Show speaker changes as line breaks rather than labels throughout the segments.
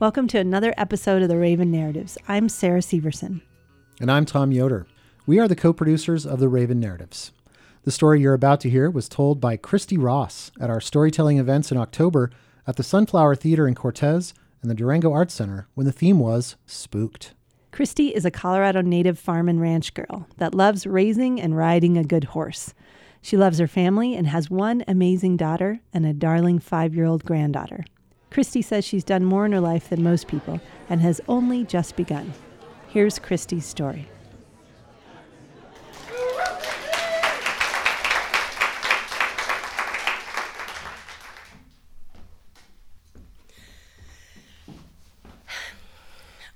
Welcome to another episode of the Raven Narratives. I'm Sarah Syverson.
And I'm Tom Yoder. We are the co producers of the Raven Narratives. The story you're about to hear was told by Christy Ross at our storytelling events in October at the Sunflower Theater in Cortez and the Durango Arts Center when the theme was Spooked.
Christy is a Colorado native farm and ranch girl that loves raising and riding a good horse. She loves her family and has one amazing daughter and a darling five year old granddaughter. Christy says she's done more in her life than most people and has only just begun. Here's Christy's story.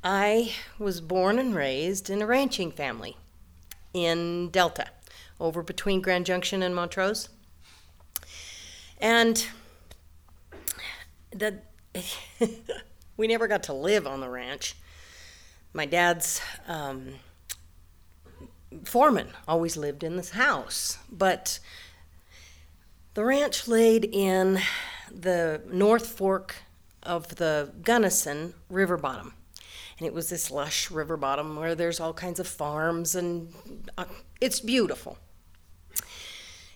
I was born and raised in a ranching family in Delta, over between Grand Junction and Montrose. And the we never got to live on the ranch. My dad's um, foreman always lived in this house, but the ranch laid in the North Fork of the Gunnison River bottom. And it was this lush river bottom where there's all kinds of farms and uh, it's beautiful.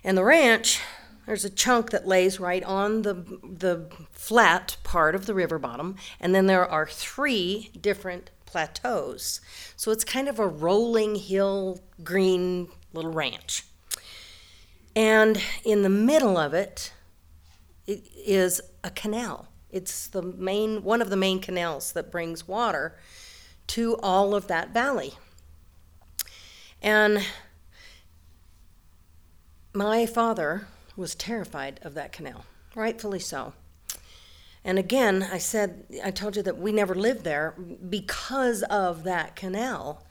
And the ranch there's a chunk that lays right on the, the flat part of the river bottom, and then there are three different plateaus. So it's kind of a rolling hill green little ranch. And in the middle of it, it is a canal. It's the main one of the main canals that brings water to all of that valley. And my father was terrified of that canal, rightfully so. And again, I said, I told you that we never lived there because of that canal.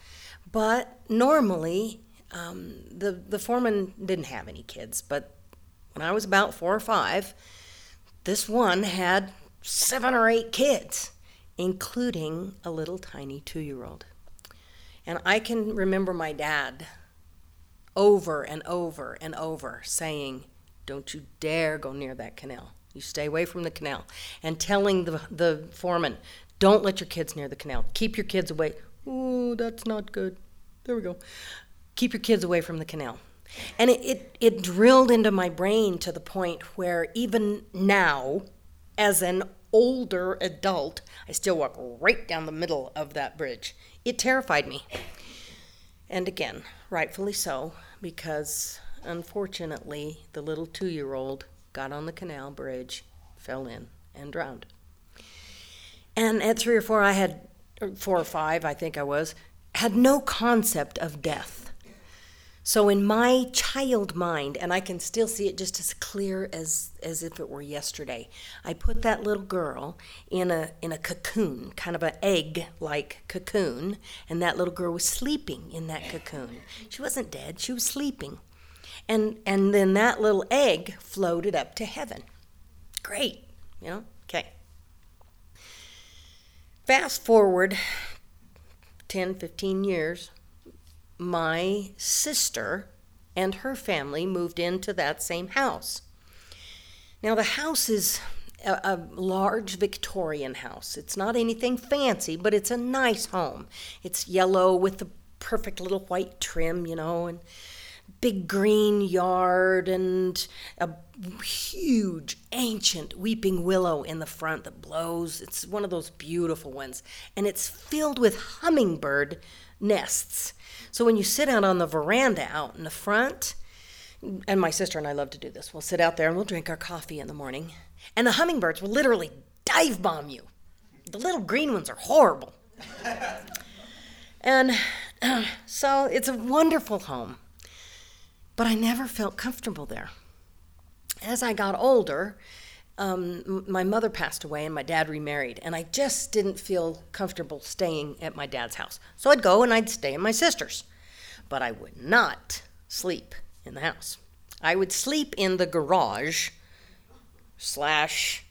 But normally, um, the, the foreman didn't have any kids. But when I was about four or five, this one had seven or eight kids, including a little tiny two year old. And I can remember my dad over and over and over saying, don't you dare go near that canal. You stay away from the canal. And telling the, the foreman, don't let your kids near the canal. Keep your kids away. Oh, that's not good. There we go. Keep your kids away from the canal. And it, it, it drilled into my brain to the point where even now, as an older adult, I still walk right down the middle of that bridge. It terrified me. And again, rightfully so, because Unfortunately, the little two year old got on the canal bridge, fell in, and drowned. And at three or four, I had, four or five, I think I was, had no concept of death. So in my child mind, and I can still see it just as clear as, as if it were yesterday, I put that little girl in a in a cocoon, kind of an egg-like cocoon, and that little girl was sleeping in that cocoon. She wasn't dead, she was sleeping. And, and then that little egg floated up to heaven. Great, you know? Okay. Fast forward 10, 15 years, my sister and her family moved into that same house. Now, the house is a, a, large Victorian house. It's not anything fancy, but it's a nice home. It's yellow with the perfect little white trim, you know, and big green yard and a huge ancient weeping willow in the front that blows. It's one of those beautiful ones. And it's filled with hummingbird nests. So when you sit out on the veranda out in the front, and my sister and I love to do this, we'll sit out there and we'll drink our coffee in the morning. And the hummingbirds will literally dive bomb you. The little green ones are horrible. and uh, so it's a wonderful home but I never felt comfortable there. As I got older, um, my mother passed away and my dad remarried, and I just didn't feel comfortable staying at my dad's house. So I'd go and I'd stay at my sister's, but I would not sleep in the house. I would sleep in the garage slash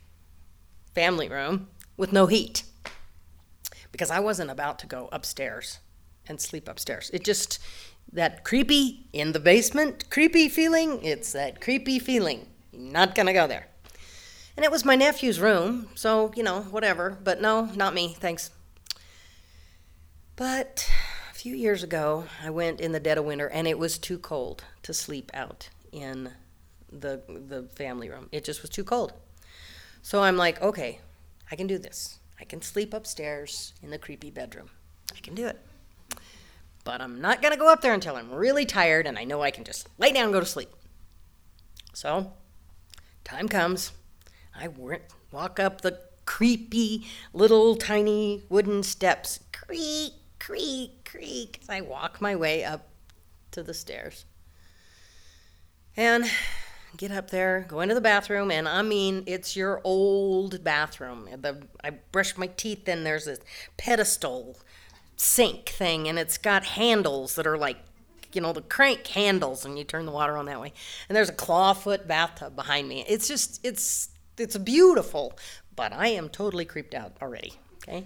family room with no heat because I wasn't about to go upstairs and sleep upstairs. It just that creepy in the basement creepy feeling, it's that creepy feeling. Not gonna go there. And it was my nephew's room, so, you know, whatever. But no, not me, thanks. But a few years ago, I went in the dead of winter and it was too cold to sleep out in the the family room. It just was too cold. So I'm like, okay, I can do this. I can sleep upstairs in the creepy bedroom. I can do it. But I'm not to go up there until I'm really tired and I know I can just lay down and go to sleep. So, time comes. I walk up the creepy little tiny wooden steps. Creak, creak, creak. As I walk my way up to the stairs. And get up there, go into the bathroom, and I mean, it's your old bathroom. The, I brush my teeth and there's this pedestal sink thing, and it's got handles that are like, you know, the crank handles, and you turn the water on that way. And there's a clawfoot bathtub behind me. It's just, it's, it's beautiful, but I am totally creeped out already. Okay.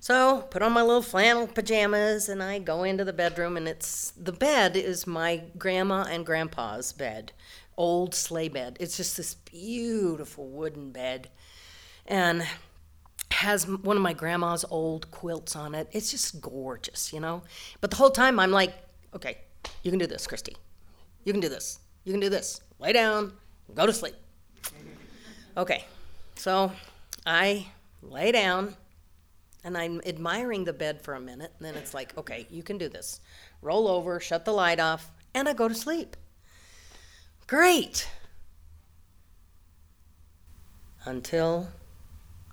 So put on my little flannel pajamas and I go into the bedroom and it's the bed is my grandma and grandpa's bed, old sleigh bed. It's just this beautiful wooden bed, and has one of my grandma's old quilts on it. It's just gorgeous, you know. But the whole time I'm like, okay, you can do this, Christy. You can do this. You can do this. Lay down, go to sleep. Okay, so I lay down and I'm admiring the bed for a minute, and then it's like, okay, you can do this. Roll over, shut the light off, and I go to sleep. Great! Until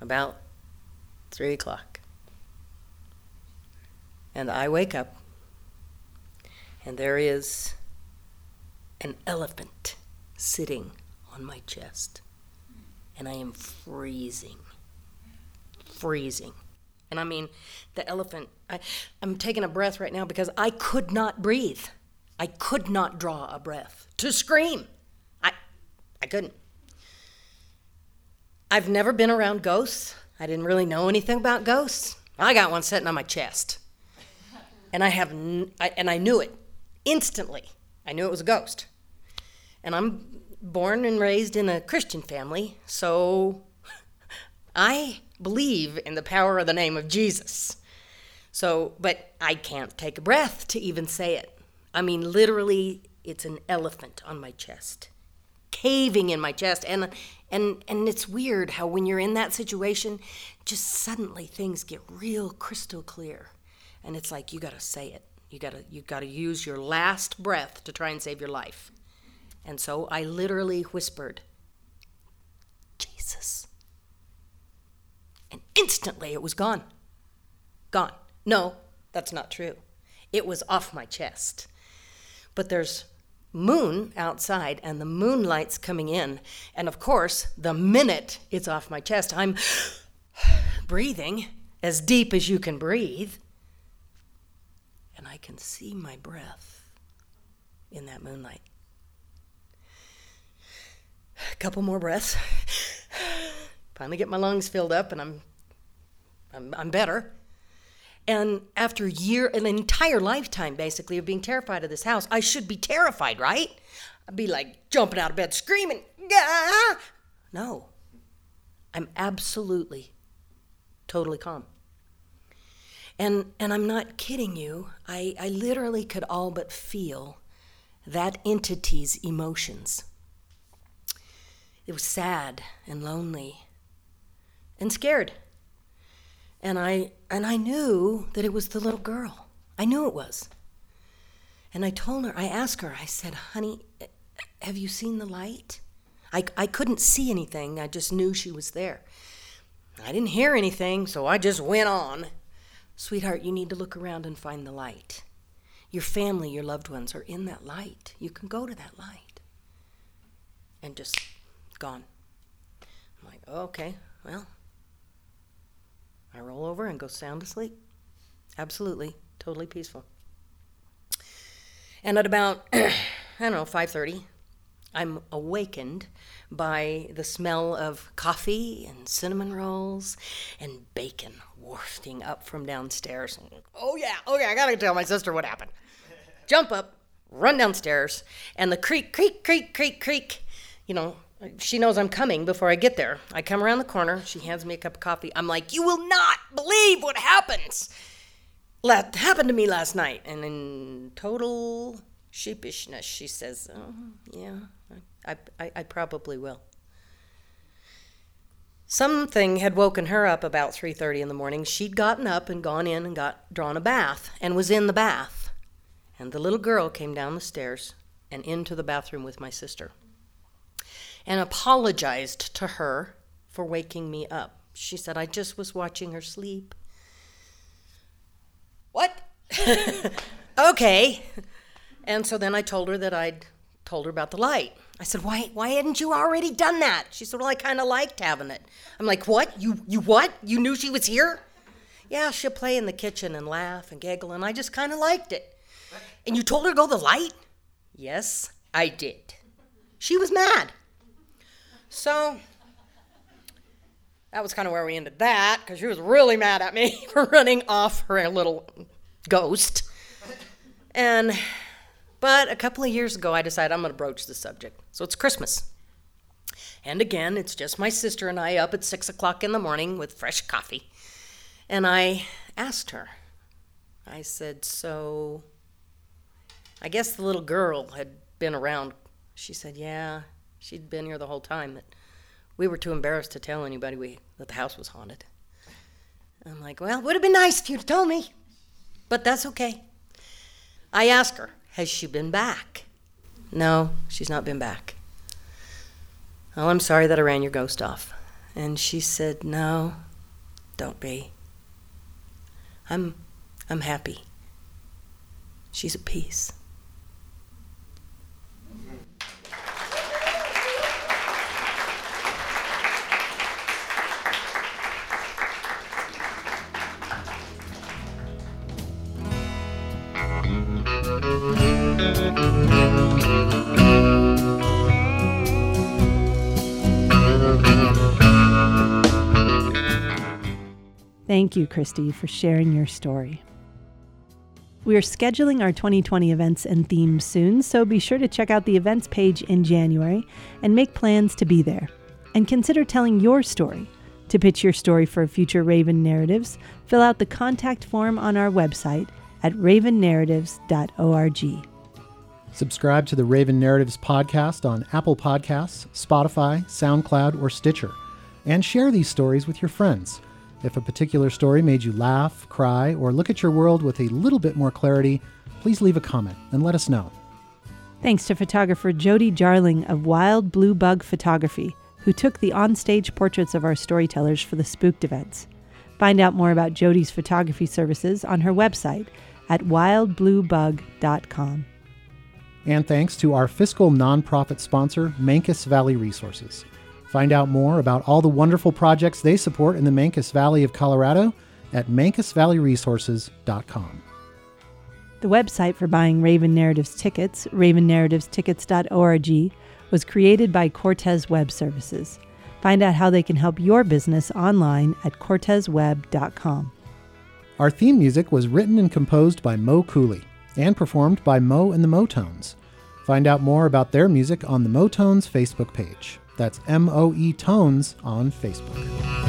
about three o'clock. And I wake up, and there is an elephant sitting on my chest, and I am freezing. Freezing. And I mean, the elephant, I, I'm taking a breath right now because I could not breathe. I could not draw a breath to scream. I, I couldn't. I've never been around ghosts. I didn't really know anything about ghosts. I got one sitting on my chest. And I have, n- I, and I knew it instantly. I knew it was a ghost. And I'm born and raised in a Christian family, so I believe in the power of the name of Jesus. So, but I can't take a breath to even say it. I mean, literally, it's an elephant on my chest, caving in my chest. And, and, and it's weird how when you're in that situation, just suddenly things get real crystal clear. And it's like, you got to say it. You got to you got to use your last breath to try and save your life. And so I literally whispered, Jesus. And instantly it was gone. Gone. No, that's not true. It was off my chest. But there's moon outside and the moonlight's coming in. And of course, the minute it's off my chest, I'm breathing as deep as you can breathe. And I can see my breath in that moonlight. A couple more breaths. Finally get my lungs filled up and I'm I'm, I'm better. And after a year, an entire lifetime basically of being terrified of this house, I should be terrified, right? I'd be like jumping out of bed screaming. Ah! No. I'm absolutely totally calm. And and I'm not kidding you. I, I literally could all but feel that entity's emotions. It was sad and lonely and scared. And I and I knew that it was the little girl. I knew it was. And I told her, I asked her, I said, honey, have you seen the light? I, I couldn't see anything, I just knew she was there. I didn't hear anything, so I just went on. Sweetheart, you need to look around and find the light. Your family, your loved ones are in that light. You can go to that light. And just gone. I'm like, okay, well, I roll over and go sound asleep. Absolutely, totally peaceful. And at about I don't know 5:30, I'm awakened by the smell of coffee and cinnamon rolls and bacon wafting up from downstairs. oh yeah, oh, okay, I gotta tell my sister what happened. Jump up, run downstairs, and the creak, creak, creak, creak, creak. You know, she knows I'm coming before I get there. I come around the corner. She hands me a cup of coffee. I'm like, You will not believe what happens. That happened to me last night. And in total sheepishness, she says, oh, Yeah, I, I, I probably will. Something had woken her up about 3:30 in the morning. She'd gotten up and gone in and got drawn a bath and was in the bath. And the little girl came down the stairs and into the bathroom with my sister and apologized to her for waking me up. She said, I just was watching her sleep. What? okay. And so then I told her that I'd told her about the light. I said, "Why? Why hadn't you already done that?" She said, "Well, I kind of liked having it." I'm like, "What? You you what? You knew she was here?" Yeah, she'll play in the kitchen and laugh and giggle, and I just kind of liked it. And you told her to go the light? Yes, I did. She was mad. So that was kind of where we ended that because she was really mad at me for running off her little ghost. And but a couple of years ago, I decided I'm going to broach the subject. So it's Christmas. And again, it's just my sister and I up at six o'clock in the morning with fresh coffee. And I asked her, I said, So I guess the little girl had been around. She said, Yeah, she'd been here the whole time. That we were too embarrassed to tell anybody we, that the house was haunted. I'm like, Well, it would have been nice if you'd told me, but that's okay. I asked her, has she been back? No, she's not been back. Oh, I'm sorry that I ran your ghost off. And she said, No, don't be. I'm I'm happy. She's at peace.
Thank you, Christy, for sharing your story. We are scheduling our 2020 events and themes soon, so be sure to check out the events page in January and make plans to be there. And consider telling your story. To pitch your story for future Raven Narratives, fill out the contact form on our website at ravennarratives.org.
Subscribe to the Raven Narratives podcast on Apple Podcasts, Spotify, SoundCloud, or Stitcher, and share these stories with your friends. If a particular story made you laugh, cry, or look at your world with a little bit more clarity, please leave a comment and let us know.
Thanks to photographer Jody Jarling of Wild Blue Bug Photography, who took the onstage portraits of our storytellers for the Spooked events. Find out more about Jody's photography services on her website at wildbluebug.com.
And thanks to our fiscal nonprofit sponsor, Mancos Valley Resources. Find out more about all the wonderful projects they support in the Mancos Valley of Colorado at mancosvalleyresources.com.
The website for buying Raven Narratives tickets, ravennarrativestickets.org, was created by Cortez Web Services. Find out how they can help your business online at cortezweb.com.
Our theme music was written and composed by Mo Cooley and performed by Mo and the Motones. Find out more about their music on the Motones Facebook page. That's M O E Tones on Facebook.